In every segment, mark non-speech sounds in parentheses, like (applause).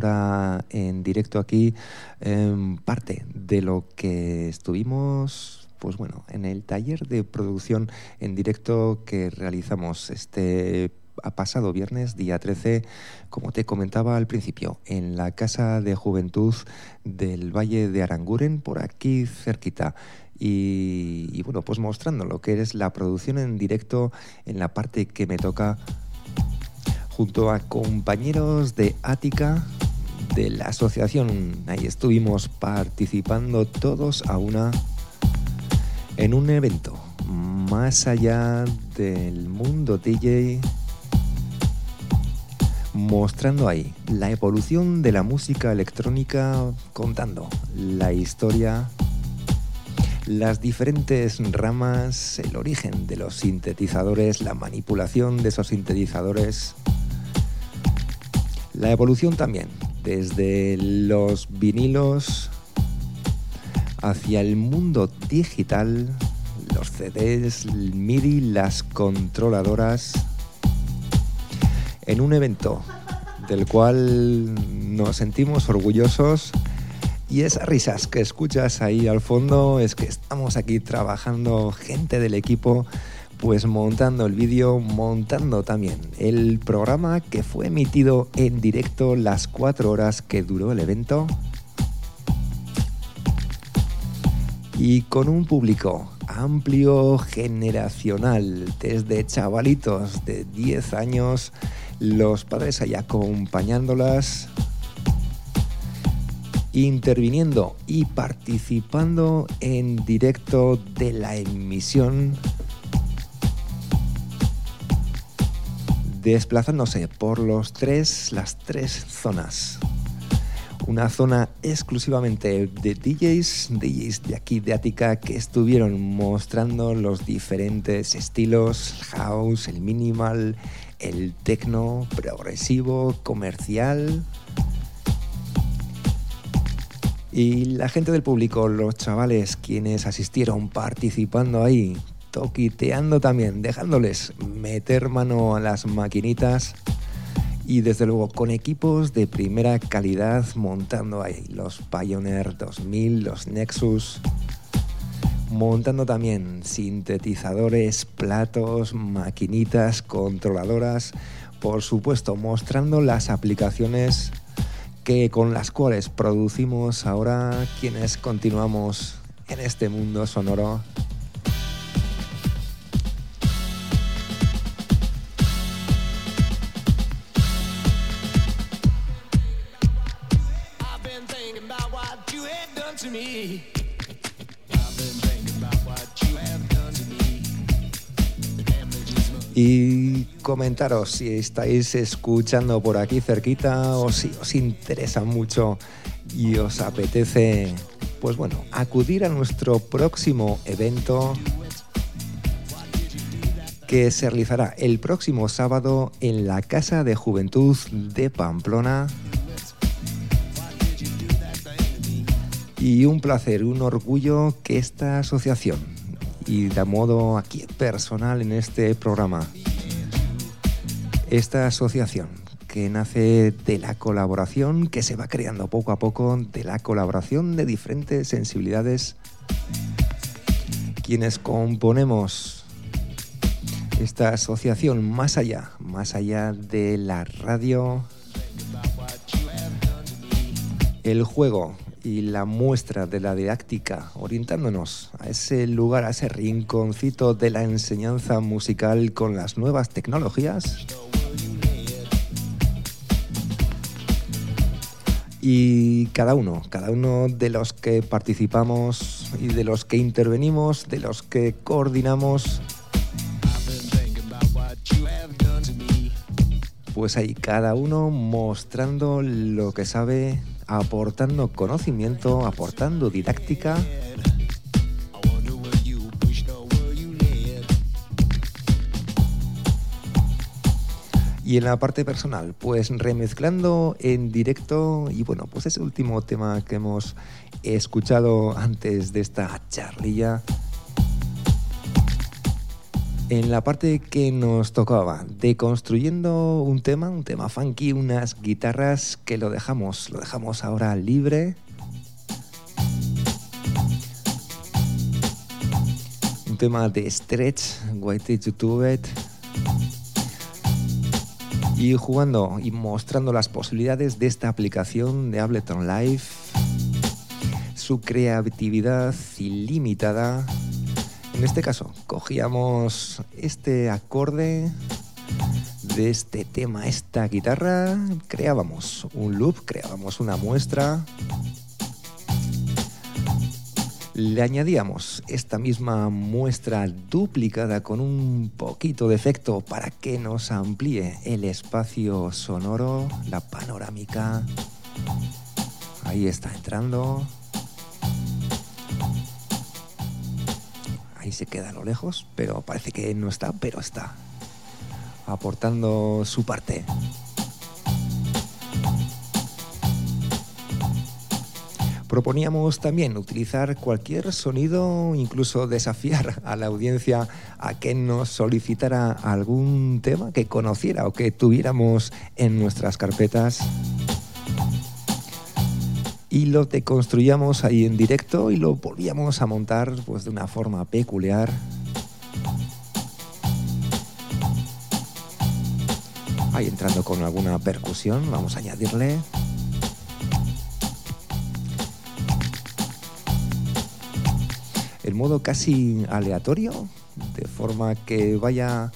ahora en directo aquí em, parte de lo que estuvimos pues bueno, en el taller de producción en directo que realizamos este pasado viernes, día 13, como te comentaba al principio, en la Casa de Juventud del Valle de Aranguren, por aquí cerquita. Y, bueno, pues mostrando lo que es la producción en directo en la parte que me toca junto a compañeros de Ática de la asociación. Ahí estuvimos participando todos a una en un evento más allá del mundo DJ mostrando ahí la evolución de la música electrónica, contando la historia, las diferentes ramas, el origen de los sintetizadores, la manipulación de esos sintetizadores, la evolución también desde los vinilos hacia el mundo digital, los CDs, el MIDI, las controladoras, en un evento del cual nos sentimos orgullosos. Y esas risas que escuchas ahí al fondo es que estamos aquí trabajando gente del equipo pues montando el vídeo, montando también el programa que fue emitido en directo las cuatro horas que duró el evento. Y con un público amplio generacional, desde chavalitos de 10 años los padres ahí acompañándolas, interviniendo y participando en directo de la emisión, desplazándose por los tres, las tres zonas. Una zona exclusivamente de DJs, DJs de aquí de Ática que estuvieron mostrando los diferentes estilos, el house, el minimal, el tecno progresivo, comercial. Y la gente del público, los chavales quienes asistieron participando ahí, toquiteando también, dejándoles meter mano a las maquinitas y desde luego con equipos de primera calidad montando ahí los Pioneer 2000, los Nexus, montando también sintetizadores, platos, maquinitas, controladoras, por supuesto mostrando las aplicaciones que con las cuales producimos ahora quienes continuamos en este mundo sonoro y comentaros si estáis escuchando por aquí cerquita o si os interesa mucho y os apetece, pues bueno, acudir a nuestro próximo evento que se realizará el próximo sábado en la Casa de Juventud de Pamplona. Y un placer, un orgullo que esta asociación y de modo aquí personal en este programa. Esta asociación que nace de la colaboración, que se va creando poco a poco, de la colaboración de diferentes sensibilidades, quienes componemos esta asociación más allá, más allá de la radio, el juego, y la muestra de la didáctica, orientándonos a ese lugar, a ese rinconcito de la enseñanza musical con las nuevas tecnologías. Y cada uno, cada uno de los que participamos y de los que intervenimos, de los que coordinamos, pues ahí cada uno mostrando lo que sabe aportando conocimiento, aportando didáctica. Y en la parte personal, pues remezclando en directo y bueno, pues ese último tema que hemos escuchado antes de esta charlilla en la parte que nos tocaba, deconstruyendo un tema, un tema funky, unas guitarras que lo dejamos, lo dejamos ahora libre. Un tema de Stretch, White to It. Y jugando y mostrando las posibilidades de esta aplicación de Ableton Live, su creatividad ilimitada en este caso, cogíamos este acorde de este tema, esta guitarra, creábamos un loop, creábamos una muestra, le añadíamos esta misma muestra duplicada con un poquito de efecto para que nos amplíe el espacio sonoro, la panorámica. Ahí está entrando. Se queda a lo lejos, pero parece que no está, pero está. Aportando su parte. Proponíamos también utilizar cualquier sonido, incluso desafiar a la audiencia a que nos solicitara algún tema que conociera o que tuviéramos en nuestras carpetas y lo deconstruíamos ahí en directo y lo volvíamos a montar pues de una forma peculiar. Ahí entrando con alguna percusión, vamos a añadirle. El modo casi aleatorio, de forma que vaya,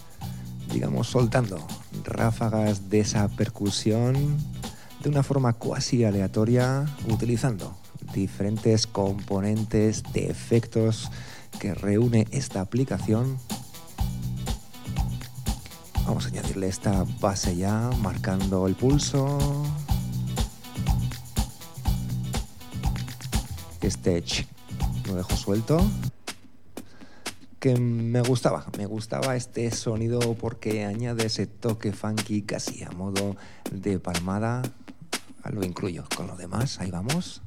digamos, soltando ráfagas de esa percusión de una forma cuasi aleatoria utilizando diferentes componentes de efectos que reúne esta aplicación. Vamos a añadirle esta base ya, marcando el pulso. Este lo dejo suelto. Que me gustaba, me gustaba este sonido porque añade ese toque funky casi a modo de palmada lo incluyo con lo demás, ahí vamos.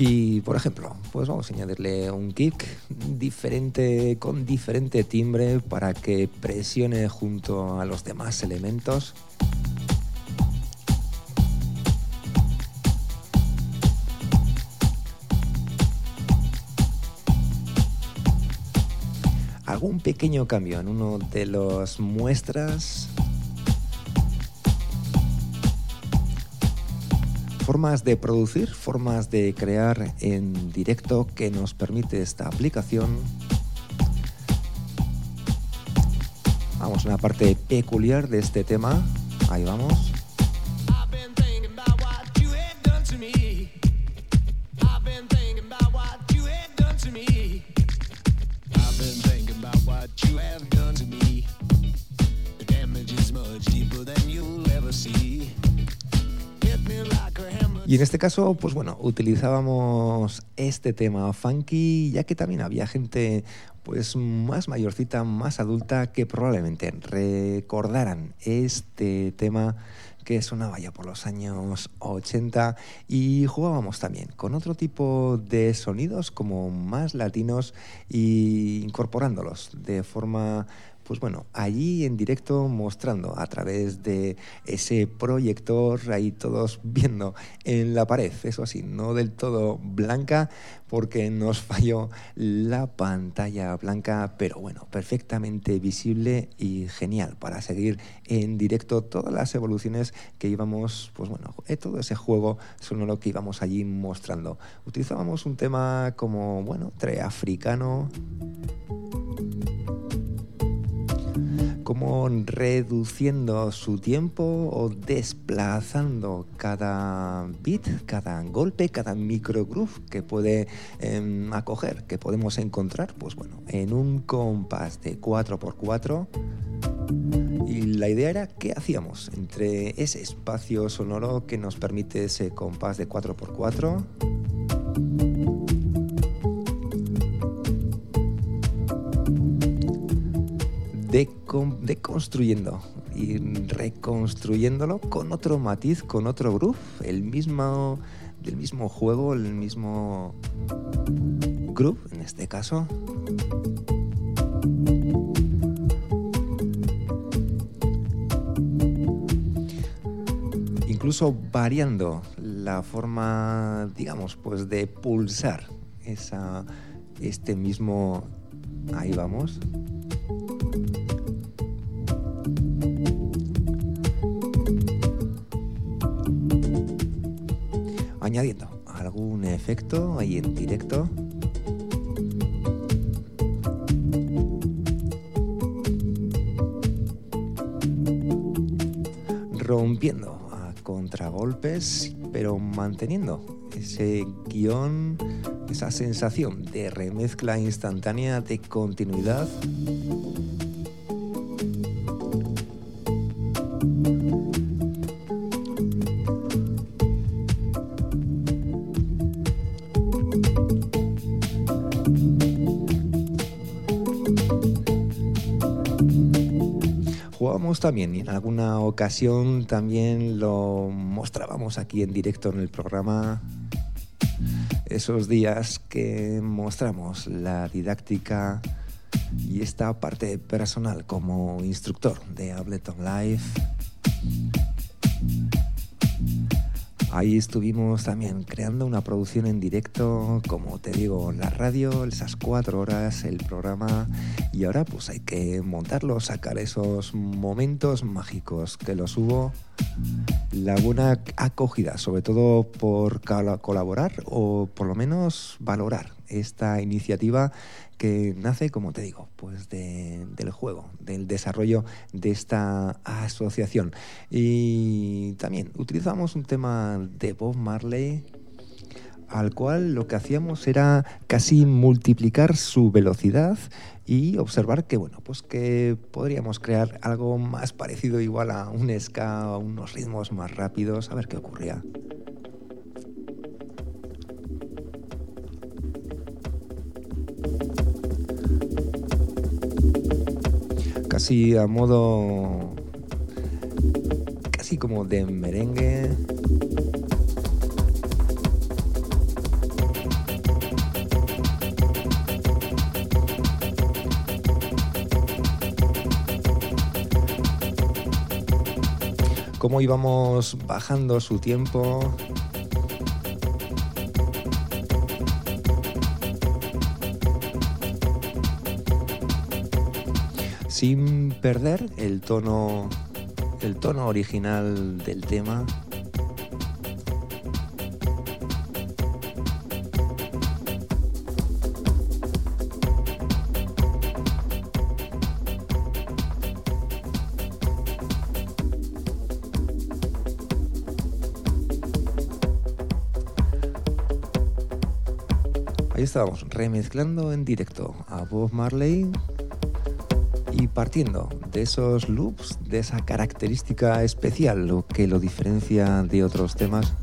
Y por ejemplo, pues vamos a añadirle un kick diferente, con diferente timbre para que presione junto a los demás elementos. Algún pequeño cambio en uno de los muestras formas de producir, formas de crear en directo que nos permite esta aplicación. Vamos a una parte peculiar de este tema. Ahí vamos. Y en este caso, pues bueno, utilizábamos este tema funky, ya que también había gente pues más mayorcita, más adulta, que probablemente recordaran este tema que sonaba ya por los años 80 y jugábamos también con otro tipo de sonidos como más latinos e incorporándolos de forma pues bueno, allí en directo mostrando a través de ese proyector, ahí todos (laughs) viendo en la pared, eso así, no del todo blanca, porque nos falló la pantalla blanca, pero bueno, perfectamente visible y genial para seguir en directo todas las evoluciones que íbamos, pues bueno, eh, todo ese juego sonoro que íbamos allí mostrando. Utilizábamos un tema como, bueno, tre reduciendo su tiempo o desplazando cada beat, cada golpe, cada micro groove que puede em, acoger, que podemos encontrar, pues bueno, en un compás de 4x4. Y la idea era qué hacíamos entre ese espacio sonoro que nos permite ese compás de 4x4 deconstruyendo y reconstruyéndolo con otro matiz, con otro groove, el mismo, del mismo juego, el mismo groove en este caso. Incluso variando la forma, digamos, pues de pulsar esa, este mismo... Ahí vamos. Añadiendo algún efecto ahí en directo. Rompiendo a contragolpes, pero manteniendo ese guion, esa sensación de remezcla instantánea, de continuidad. También y en alguna ocasión también lo mostrábamos aquí en directo en el programa. Esos días que mostramos la didáctica y esta parte personal como instructor de Ableton Live. Ahí estuvimos también creando una producción en directo, como te digo, la radio, esas cuatro horas, el programa, y ahora pues hay que montarlo, sacar esos momentos mágicos que los hubo. La buena acogida, sobre todo por colaborar o por lo menos valorar esta iniciativa que nace, como te digo, pues del juego, del desarrollo de esta asociación. Y también utilizamos un tema de Bob Marley al cual lo que hacíamos era casi multiplicar su velocidad y observar que bueno pues que podríamos crear algo más parecido igual a un ska unos ritmos más rápidos a ver qué ocurría casi a modo casi como de merengue. Cómo íbamos bajando su tiempo sin perder el tono, el tono original del tema. Ahí estábamos remezclando en directo a Bob Marley y partiendo de esos loops, de esa característica especial, lo que lo diferencia de otros temas,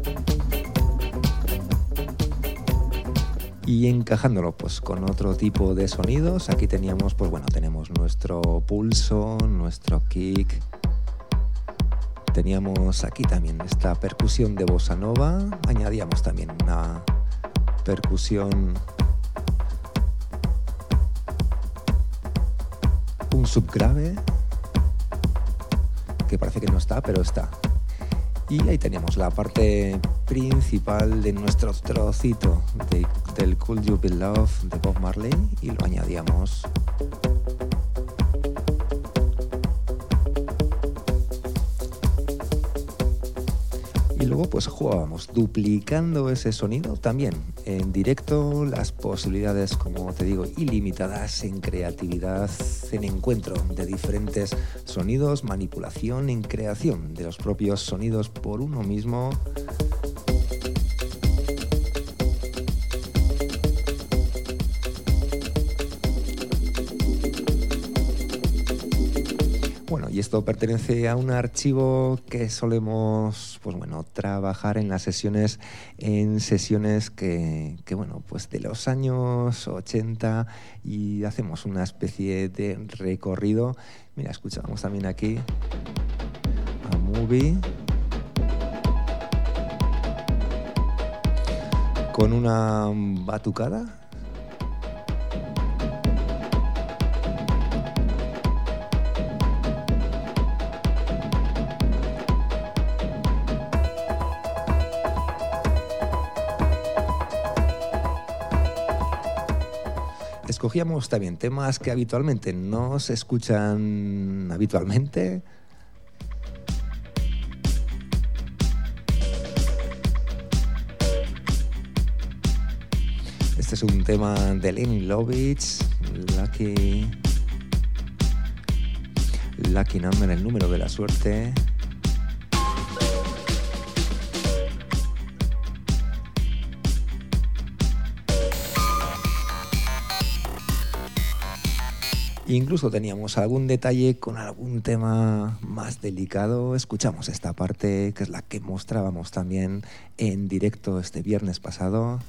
y encajándolo pues con otro tipo de sonidos, aquí teníamos pues bueno, tenemos nuestro pulso, nuestro kick, teníamos aquí también esta percusión de bossa nova, añadíamos también una percusión subgrave, que parece que no está, pero está. Y ahí teníamos la parte principal de nuestro trocito del Cool You Be Love de Bob Marley y lo añadíamos y luego pues jugábamos duplicando ese sonido también en directo las posibilidades como te digo ilimitadas en creatividad en encuentro de diferentes sonidos manipulación en creación de los propios sonidos por uno mismo y esto pertenece a un archivo que solemos pues bueno trabajar en las sesiones en sesiones que, bueno pues de los años 80 y hacemos una especie de recorrido. Mira escuchamos también aquí a movie con una batucada escogíamos también temas que habitualmente no se escuchan habitualmente. Este es un tema de Lenny Lovitz, Lucky, Lucky Number, el número de la suerte. Incluso teníamos algún detalle con algún tema más delicado. Escuchamos esta parte, que es la que mostrábamos también en directo este viernes pasado.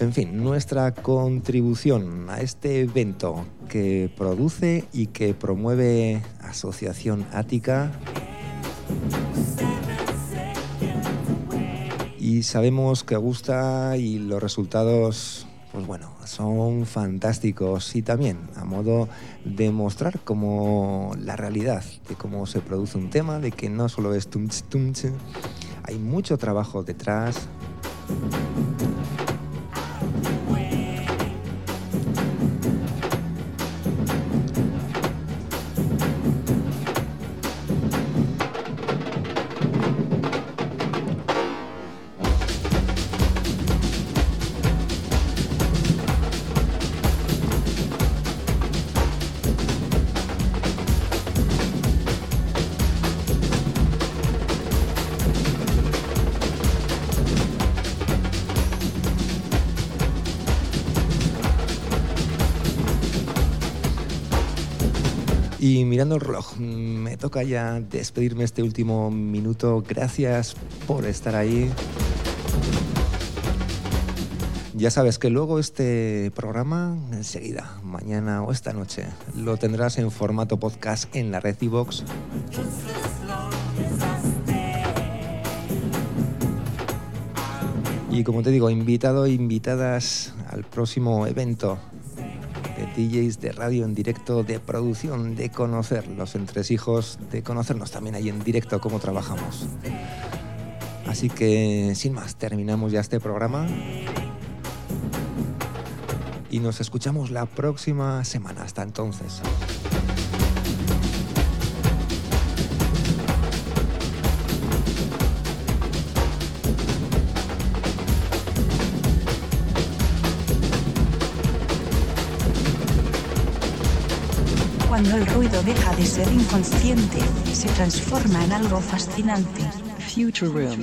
En fin, nuestra contribución a este evento que produce y que promueve Asociación Ática y sabemos que gusta y los resultados pues bueno, son fantásticos y también a modo de mostrar como la realidad de cómo se produce un tema, de que no solo es tumch tumch, hay mucho trabajo detrás. Y mirando el reloj, me toca ya despedirme este último minuto. Gracias por estar ahí. Ya sabes que luego este programa, enseguida, mañana o esta noche, lo tendrás en formato podcast en la red. Y como te digo, invitado e invitadas al próximo evento DJs de radio en directo, de producción, de conocer los entresijos, de conocernos también ahí en directo cómo trabajamos. Así que, sin más, terminamos ya este programa. Y nos escuchamos la próxima semana. Hasta entonces. Cuando el ruido deja de ser inconsciente, se transforma en algo fascinante. Future.